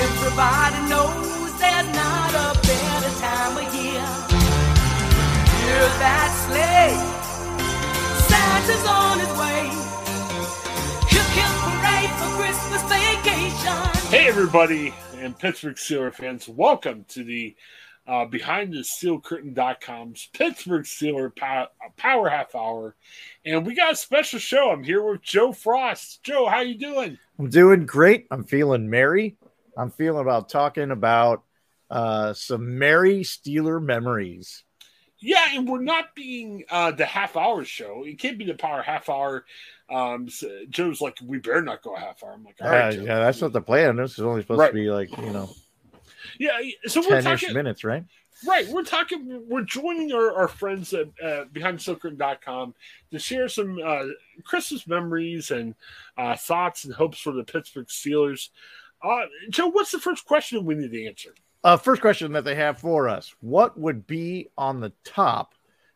Everybody knows there's not a better time of year. Hear that sleigh. Santa's on his way. Hip hip parade for Christmas vacation. Hey, everybody, and Pittsburgh Steelers fans, welcome to the uh, behind the steel curtain.com's Pittsburgh Steeler power, power half hour. And we got a special show. I'm here with Joe Frost. Joe, how you doing? I'm doing great. I'm feeling merry. I'm feeling about talking about uh, some Merry Steeler memories. Yeah, and we're not being uh, the half hour show. It can't be the power half hour. Um, so Joe's like, we better not go a half hour. I'm like, all right, Uh, yeah, that's not the plan. This is only supposed Right. to be like you know Yeah, so we're talking minutes, right? Right, we're talking. We're joining our, our friends at uh, BehindSilkcurtain.com to share some uh, Christmas memories and uh, thoughts and hopes for the Pittsburgh Steelers. Uh, Joe, what's the first question we need to answer? Uh, first question that they have for us: What would be on the top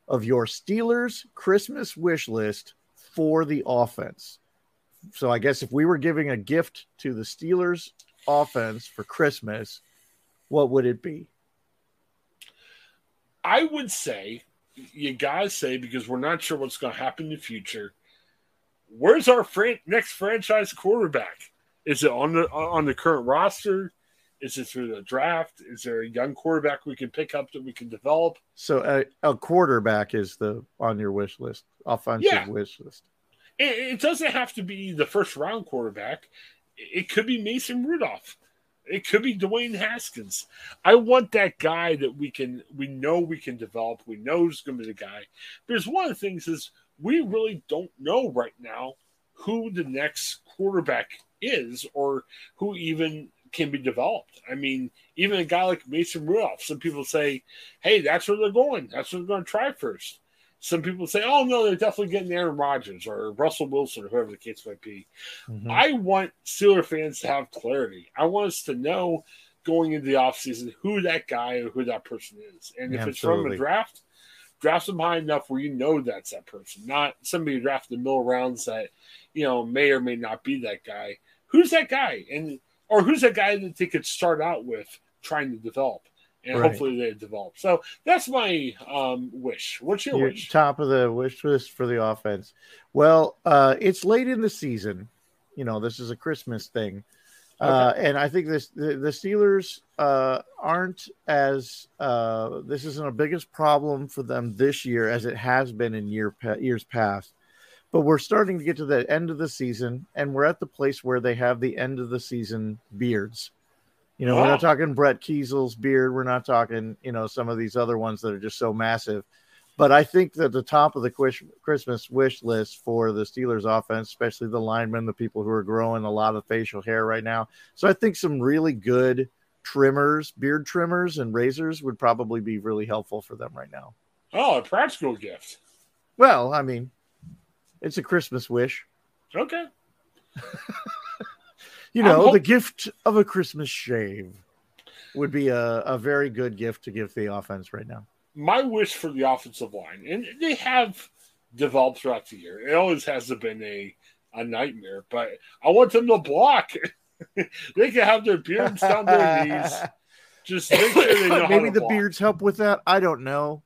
of your Steelers Christmas wish list for the offense? So I guess if we were giving a gift to the Steelers offense for Christmas, what would it be? I would say you gotta say because we're not sure what's going to happen in the future. Where's our fran- next franchise quarterback? Is it on the on the current roster? Is it through the draft? Is there a young quarterback we can pick up that we can develop? So a, a quarterback is the on your wish list, offensive Yeah. wish list. It, it doesn't have to be the first round quarterback. It could be Mason Rudolph. It could be Dwayne Haskins. I want that guy that we can we know we can develop. We know who's going to be the guy. Because one of the things is we really don't know right now who the next quarterback is or who even can be developed. I mean, even a guy like Mason Rudolph, some people say, hey, that's where they're going. That's what they're going to try first. Some people say, oh, no, they're definitely getting Aaron Rodgers or Russell Wilson or whoever the case might be. Mhm. I want Steeler fans to have clarity. I want us to know going into the offseason who that guy or who that person is. And if it's from Absolutely. a draft, draft them high enough where you know that's that person, not somebody drafted in the middle rounds that, you know, may or may not be that guy. Who's that guy? And or who's that guy that they could start out with trying to develop? And Right. hopefully they develop. So that's my um, wish. What's your Your wish? top of the wish list for the offense. Well, uh, it's late in the season. You know, this is a Christmas thing. Uh, and I think this the, the Steelers uh, aren't as uh, this isn't a biggest problem for them this year as it has been in year years past. But we're starting to get to the end of the season, and we're at the place where they have the end of the season beards. You know, we're not talking Brett Keisel's beard. We're not talking, you know, some of these other ones that are just so massive. But I think that the top of the Christmas wish list for the Steelers offense, especially the linemen, the people who are growing a lot of facial hair right now. So I think some really good trimmers, beard trimmers, and razors would probably be really helpful for them right now. Oh, a practical gift. Well, I mean, it's a Christmas wish. Okay. you know, hope- the gift of a Christmas shave would be a, a very good gift to give the offense right now. My wish for the offensive line, and they have developed throughout the year. It always has been a, a nightmare, but I want them to block. they can have their beards down their knees. Just make sure they know Maybe the block. beards help with that. I don't know,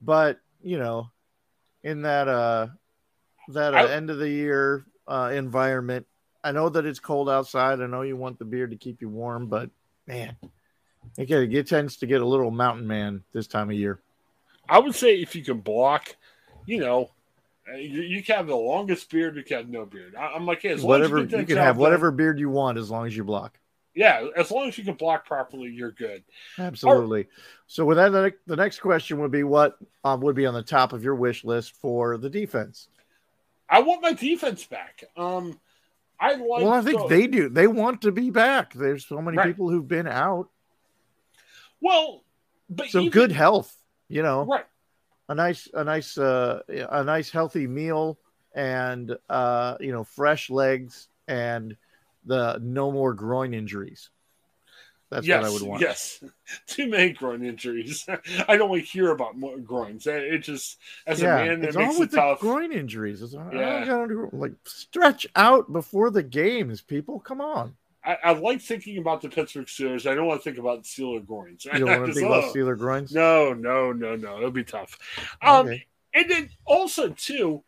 but you know, in that uh that uh, I, end of the year uh, environment, I know that it's cold outside. I know you want the beard to keep you warm, but man, it, it tends to get a little mountain man this time of year. I would say if you can block, you know, uh, you, you can have the longest beard, you can have no beard. I, am like, hey, whatever you, you, can have whatever beard you want as long as you block. Yeah, as long as you can block properly, you're good. Absolutely. Or, so, with that, the next question would be what um, would be on the top of your wish list for the defense? I want my defense back. Um, I like. Well, I think the, they do. They want to be back. There's so many right. people who've been out. Well, but so even, good health. You know, right? A nice, a nice, uh, a nice healthy meal, and uh, you know, fresh legs, and the no more groin injuries. That's yes, what I would want. Yes, too many groin injuries. I don't want to hear about more groins. It just as yeah, a man, that it's makes all with it tough. groin injuries. It's, yeah. Gotta, like stretch out before the games. People, come on. I, I, like thinking about the Pittsburgh Steelers. I don't want to think about Steeler groins. You don't want to think about Steeler groins? No, no, no, no. It'll be tough. Um, okay. and then also too,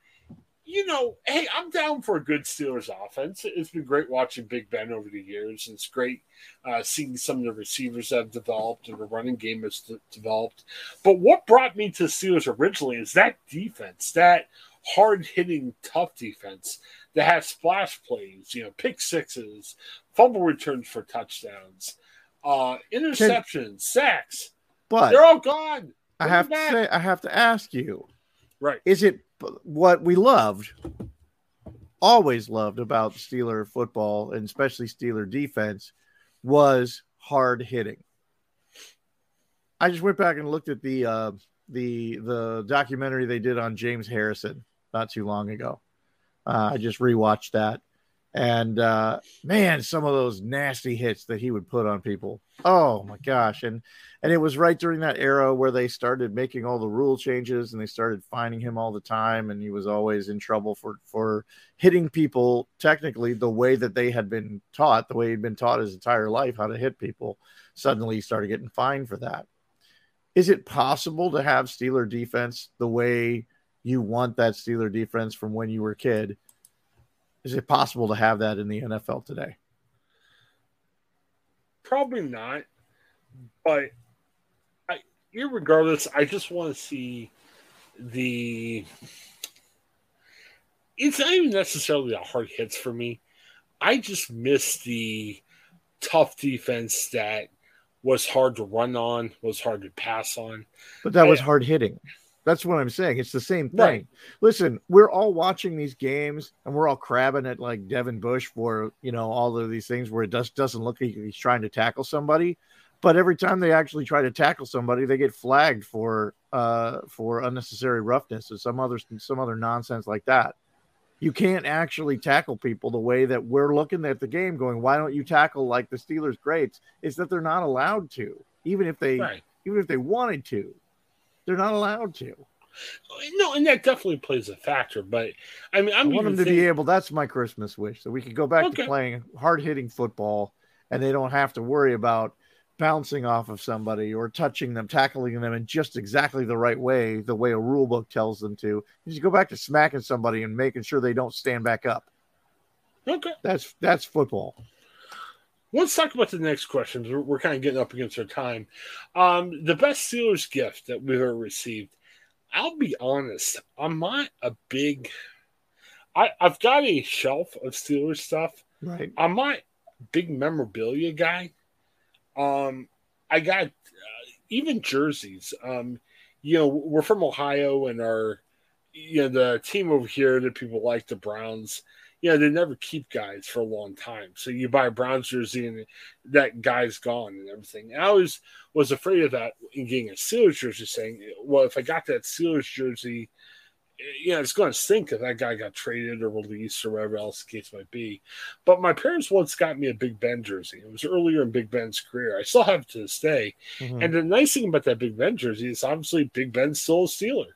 you know, hey, I'm down for a good Steelers offense. It's been great watching Big Ben over the years. It's great uh, seeing some of the receivers that have developed and the running game has d- developed. But what brought me to Steelers originally is that defense, that hard hitting, tough defense that has splash plays, you know, pick sixes, fumble returns for touchdowns, uh, interceptions, sacks. But they're all gone. I have to say, I have to ask you, right? Is it what we loved, always loved about Steeler football and especially Steeler defense was hard hitting. I just went back and looked at the uh, the the documentary they did on James Harrison not too long ago. Uh, I just rewatched that, and uh, man, some of those nasty hits that he would put on people. Oh my gosh! And and it was right during that era where they started making all the rule changes and they started finding him all the time, and he was always in trouble for for hitting people technically the way that they had been taught, the way he'd been taught his entire life how to hit people. Suddenly, he started getting fined for that. Is it possible to have Steeler defense the way you want that Steeler defense from when you were a kid? Is it possible to have that in the NFL today? Probably not. But I, regardless, I just want to see the. It's not even necessarily the hard hits for me. I just miss the tough defense that was hard to run on, was hard to pass on. But that was hard hitting. That's what I'm saying. It's the same thing. Right. Listen, we're all watching these games and we're all crabbing at like Devin Bush for, you know, all of these things where it just doesn't look like he's trying to tackle somebody. But every time they actually try to tackle somebody, they get flagged for uh for unnecessary roughness or some other some other nonsense like that. You can't actually tackle people the way that we're looking at the game going, why don't you tackle like the Steelers greats? It's that they're not allowed to, even if they right. even if they wanted to they're not allowed to. No, and that definitely plays a factor. But I mean, I'm i want them to be able. That's my Christmas wish, so we could go back okay. to playing hard hitting football, and they don't have to worry about bouncing off of somebody or touching them, tackling them in just exactly the right way, the way a rule book tells them to. You just go back to smacking somebody and making sure they don't stand back up. Okay, that's that's football. Let's talk about the next questions. We're, we're, kind of getting up against our time. Um, the best Steelers gift that we've ever received. I'll be honest, I'm not a big. I, I've got a shelf of Steelers stuff. Right. I'm not big memorabilia guy. Um, I got uh, even jerseys. Um, you know, we're from Ohio, and our you know the team over here that people like, the Browns. You know, they never keep guys for a long time. So you buy a Browns jersey, and that guy's gone and everything. And I always was afraid of that in getting a Steelers jersey, saying, "Well, if I got that Steelers jersey." you know, it's going to stink if that guy got traded or released or whatever else the case might be. But my parents once got me a Big Ben jersey. It was earlier in Big Ben's career. I still have it to this day. Mm-hmm. And the nice thing about that Big Ben jersey is obviously Big Ben's still a Steeler.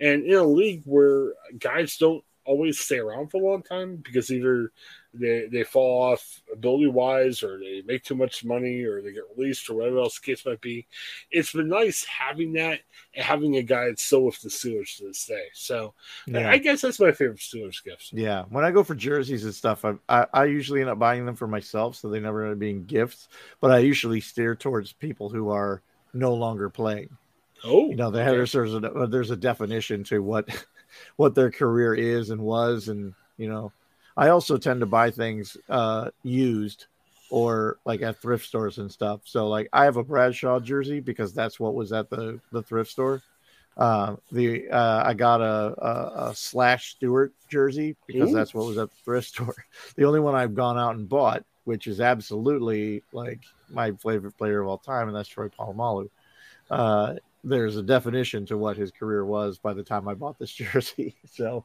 And in a league where guys don't always stay around for a long time because either they they fall off ability wise or they make too much money or they get released or whatever else the case might be. It's been nice having that and having a guy that's still with the Steelers to this day. So yeah. I guess that's my favorite Steelers gifts. Yeah. When I go for jerseys and stuff, I, I, I usually end up buying them for myself, so they never end up being gifts. But I usually steer towards people who are no longer playing. Oh, you know, they have, there's, there's a there's a definition to what what their career is and was, and you know, I also tend to buy things uh, used or like at thrift stores and stuff. So like I have a Bradshaw jersey because that's what was at the the thrift store. Uh, the uh, I got a, a, a, slash Stewart jersey because Ooh. that's what was at the thrift store. The only one I've gone out and bought, which is absolutely like my favorite player of all time, and that's Troy Polamalu. Uh, there's a definition to what his career was by the time I bought this jersey. So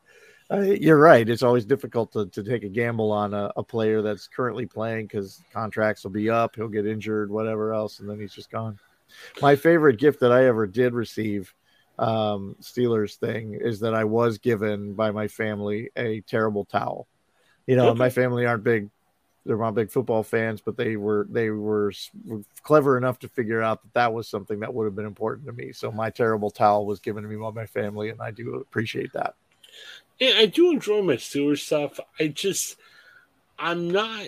uh, you're right. It's always difficult to, to take a gamble on a, a player that's currently playing because contracts will be up, he'll get injured, whatever else, and then he's just gone. My favorite gift that I ever did receive, um, Steelers thing, is that I was given by my family a terrible towel. You know, okay. my family aren't big they're not big football fans, but they were they were clever enough to figure out that that was something that would have been important to me. So my terrible towel was given to me by my family, and I do appreciate that. Yeah, I do enjoy my Steelers stuff. I just, I'm not,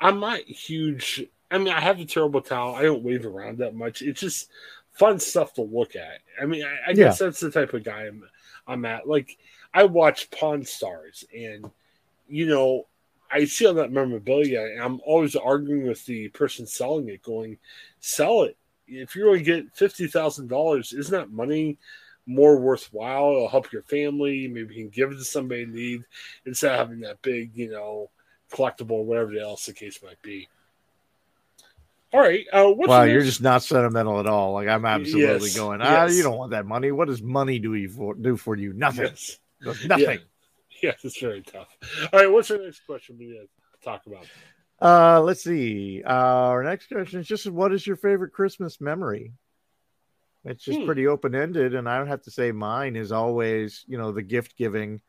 I'm not huge. I mean, I have a terrible towel. I don't wave around that much. It's just fun stuff to look at. I mean, I, I guess yeah. that's the type of guy I'm, I'm at. Like, I watch Pawn Stars, and you know, I see all that memorabilia, and I'm always arguing with the person selling it, going, "Sell it. If you're going to get fifty thousand dollars, isn't that money?" more worthwhile. It'll help your family. Maybe you can give it to somebody in need instead of having that big, you know, collectible, or whatever else the case might be. All right. Uh, wow, you're just not sentimental at all. Like I'm absolutely yes, going. Ah, yes. you don't want that money. What does money do for do for you? Nothing. Yes. Nothing. Yeah. yeah, it's very tough. All right. What's our next question we need to talk about? Uh, let's see. Uh, our next question is just what is your favorite Christmas memory? It's just hmm. pretty open ended, and I would have to say mine is always, you know, the gift giving.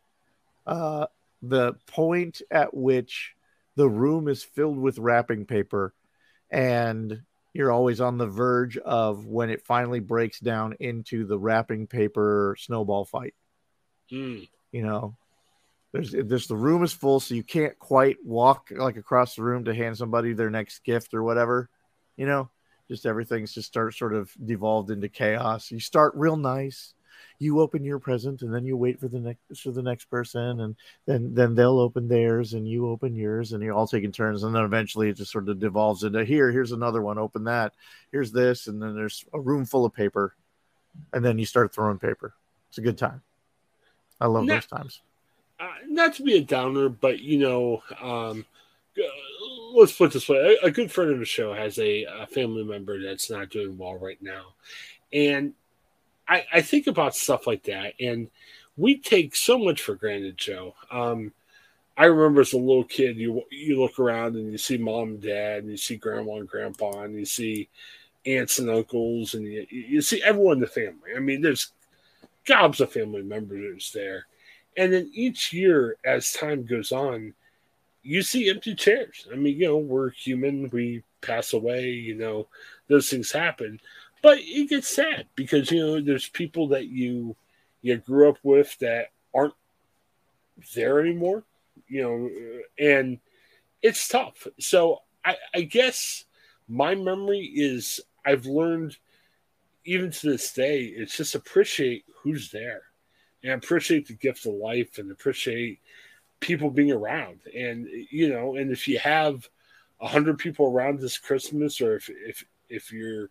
Uh, the point at which the room is filled with wrapping paper, and you're always on the verge of when it finally breaks down into the wrapping paper snowball fight. Hmm. You know, there's there's the room is full, so you can't quite walk like across the room to hand somebody their next gift or whatever. You know, just everything's just start sort of devolved into chaos. You start real nice, you open your present, and then you wait for the next for the next person, and then then they'll open theirs, and you open yours, and you're all taking turns, and then eventually it just sort of devolves into here. Here's another one. Open that. Here's this, and then there's a room full of paper, and then you start throwing paper. It's a good time. I love not, those times. Not to be a downer, but you know. Um, let's put this way: a, a, good friend of the show has a, a, family member that's not doing well right now, and I, I, think about stuff like that, and we take so much for granted, Joe. Um, I remember as a little kid, you you look around and you see mom and dad, and you see grandma and grandpa, and you see aunts and uncles, and you, you see everyone in the family. I mean, there's gobs of family members there, and then each year, as time goes on you see empty chairs. I mean, you know, we're human, we pass away, you know, those things happen. But it gets sad because, you know, there's people that you you grew up with that aren't there anymore, you know, and it's tough. So I, I guess my memory is I've learned even to this day, it's just appreciate who's there and appreciate the gift of life and appreciate people being around. And you know, and if you have a hundred people around this Christmas, or if if if you're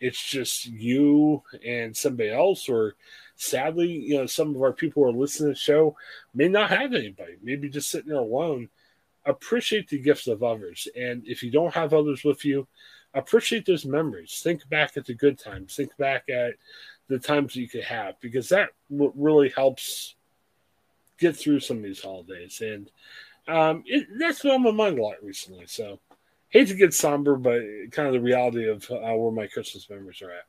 it's just you and somebody else, or sadly, you know, some of our people who are listening to the show may not have anybody, maybe just sitting there alone. Appreciate the gifts of others. And if you don't have others with you, appreciate those memories. Think back at the good times. Think back at the times you could have because that really helps get through some of these holidays. And um, it, that's been on my mind a lot recently. So hate to get somber, but kind of the reality of uh, where my Christmas memories are at.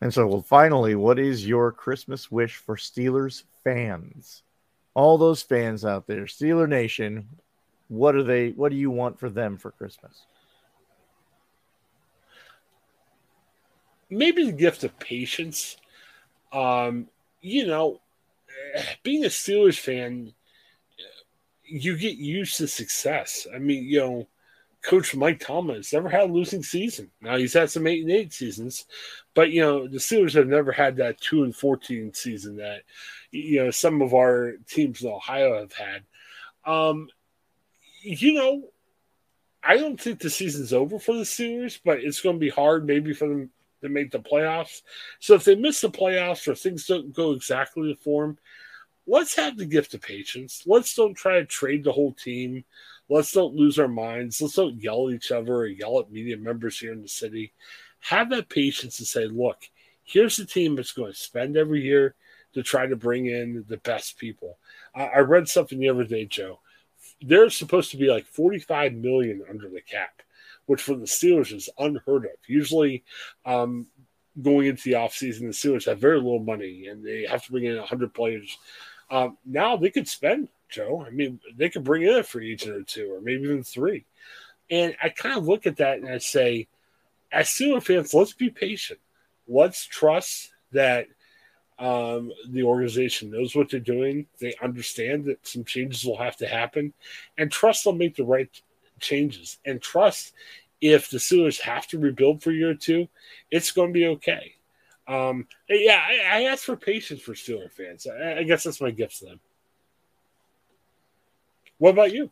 And so, well, finally, what is your Christmas wish for Steelers fans? All those fans out there, Steeler Nation, what are they? What do you want for them for Christmas? Maybe the gift of patience. Um, you know, being a Steelers fan, you get used to success. I mean, you know, Coach Mike has never had a losing season. Now he's had some eight and eight seasons, but you know the Steelers have never had that two and fourteen season that you know some of our teams in Ohio have had. Um, you know, I don't think the season's over for the Steelers, but it's going to be hard maybe for them to make the playoffs. So if they miss the playoffs or things don't go exactly to form, let's have the gift of patience. Let's don't try to trade the whole team. Let's don't lose our minds. Let's don't yell at each other or yell at media members here in the city. Have that patience and say, look, here's the team that's going to spend every year to try to bring in the best people. I, I read something the other day, Joe. There's supposed to be like 45 million under the cap which for the Steelers is unheard of. Usually, um, going into the offseason, the Steelers have very little money and they have to bring in 100 players. Um, now they could spend, Joe. I mean, they could bring in a free agent or two, or maybe even three. And I kind of look at that and I say, as Steelers fans, let's be patient. Let's trust that um, the organization knows what they're doing. They understand that some changes will have to happen, and trust they'll make the right changes and trust if the Steelers have to rebuild for a year or two, it's going to be okay. Um, yeah, I, I ask for patience for Steeler fans. I, I guess that's my gift to them. What about you?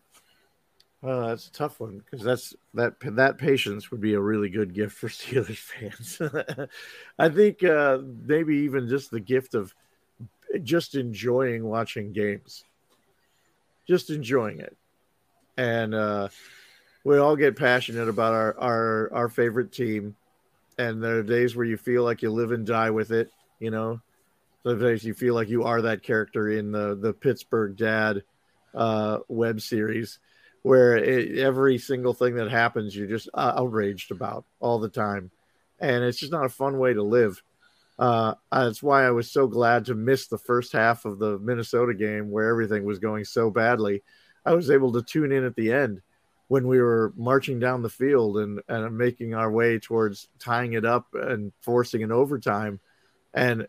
Well, that's a tough one because that's that that patience would be a really good gift for Steelers fans. I think uh, maybe even just the gift of just enjoying watching games, just enjoying it, and uh, we all get passionate about our our our favorite team, and there are days where you feel like you live and die with it. You know, sometimes you feel like you are that character in the the Pittsburgh Dad uh, web series, where it, every single thing that happens you're just uh, outraged about all the time, and it's just not a fun way to live. Uh, that's why I was so glad to miss the first half of the Minnesota game where everything was going so badly. I was able to tune in at the end when we were marching down the field and, and making our way towards tying it up and forcing an overtime. And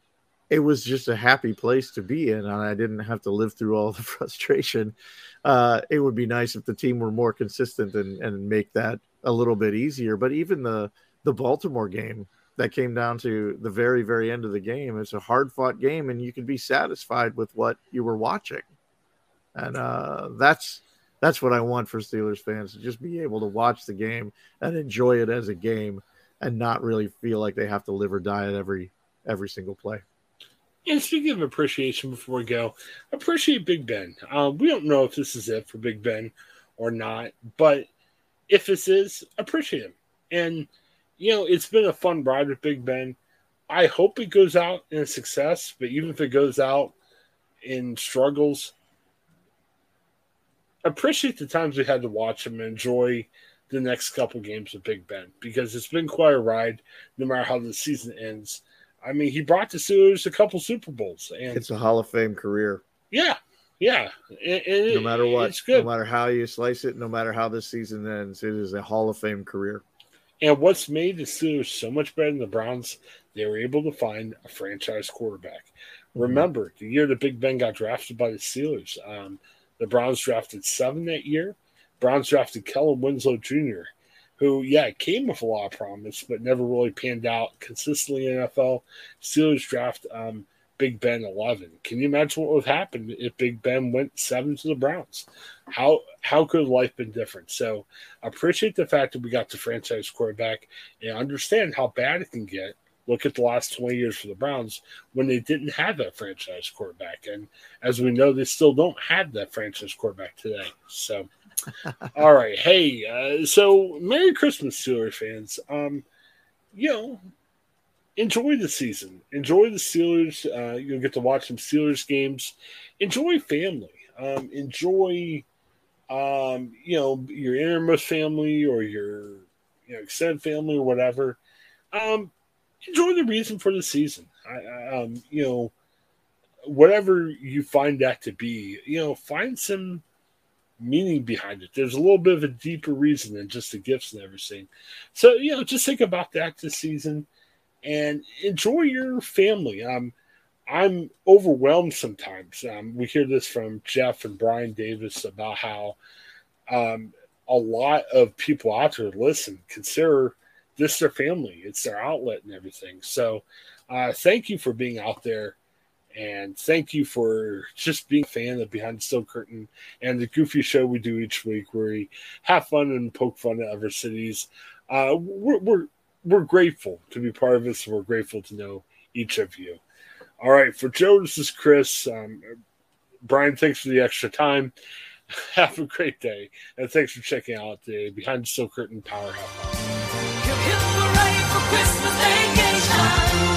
it was just a happy place to be in. And I didn't have to live through all the frustration. Uh, it would be nice if the team were more consistent and, and make that a little bit easier. But even the, the Baltimore game that came down to the very, very end of the game, it's a hard fought game and you can be satisfied with what you were watching. And uh, that's that's what I want for Steelers fans to just be able to watch the game and enjoy it as a game and not really feel like they have to live or die at every every single play. And speaking of appreciation, before we go, appreciate Big Ben. Um, we don't know if this is it for Big Ben or not, but if this is, appreciate him. And you know, it's been a fun ride with Big Ben. I hope it goes out in success, but even if it goes out in struggles, appreciate the times we had to watch him and enjoy the next couple games with Big Ben because it's been quite a ride, no matter how the season ends. I mean, he brought the Steelers a couple Super Bowls, and it's a Hall of Fame career. Yeah, yeah. And, and no matter what, no matter how you slice it, no matter how this season ends, it is a Hall of Fame career. And what's made the Steelers so much better than the Browns, they were able to find a franchise quarterback. Mm-hmm. Remember, the year that Big Ben got drafted by the Steelers, um, the Browns drafted seven that year. Browns drafted Kellen Winslow Jr., who, yeah, came with a lot of promise, but never really panned out consistently in NFL. Steelers draft um, Big Ben 11. Can you imagine what would have happened if Big Ben went seven to the Browns? How how could life been different? So appreciate the fact that we got the franchise quarterback and understand how bad it can get. Look at the last 20 years for the Browns when they didn't have that franchise quarterback. And as we know, they still don't have that franchise quarterback today. So, all right. Hey, uh, so Merry Christmas, Steelers fans. Um, you know, enjoy the season. Enjoy the Steelers. Uh, you'll get to watch some Steelers games. Enjoy family. Um, enjoy, um, you know, your innermost family or your you know extended family or whatever. Um, enjoy the reason for the season. I, um, you know, whatever you find that to be, you know, find some meaning behind it. There's a little bit of a deeper reason than just the gifts and everything. So, you know, just think about that this season and enjoy your family. Um, I'm overwhelmed sometimes. Um, we hear this from Jeff and Bryan Davis about how um, a lot of people out there listen, consider this their family, it's their outlet and everything. So, uh, thank you for being out there. And thank you for just being a fan of Behind the Steel Curtain and the goofy show we do each week where we have fun and poke fun at other cities. Uh, we're, we're, we're grateful to be part of this. We're grateful to know each of you. All right, for Joe, this is Chris. Um, Bryan, thanks for the extra time. Have a great day, and thanks for checking out the Behind the Steel Curtain Powerhouse. I'm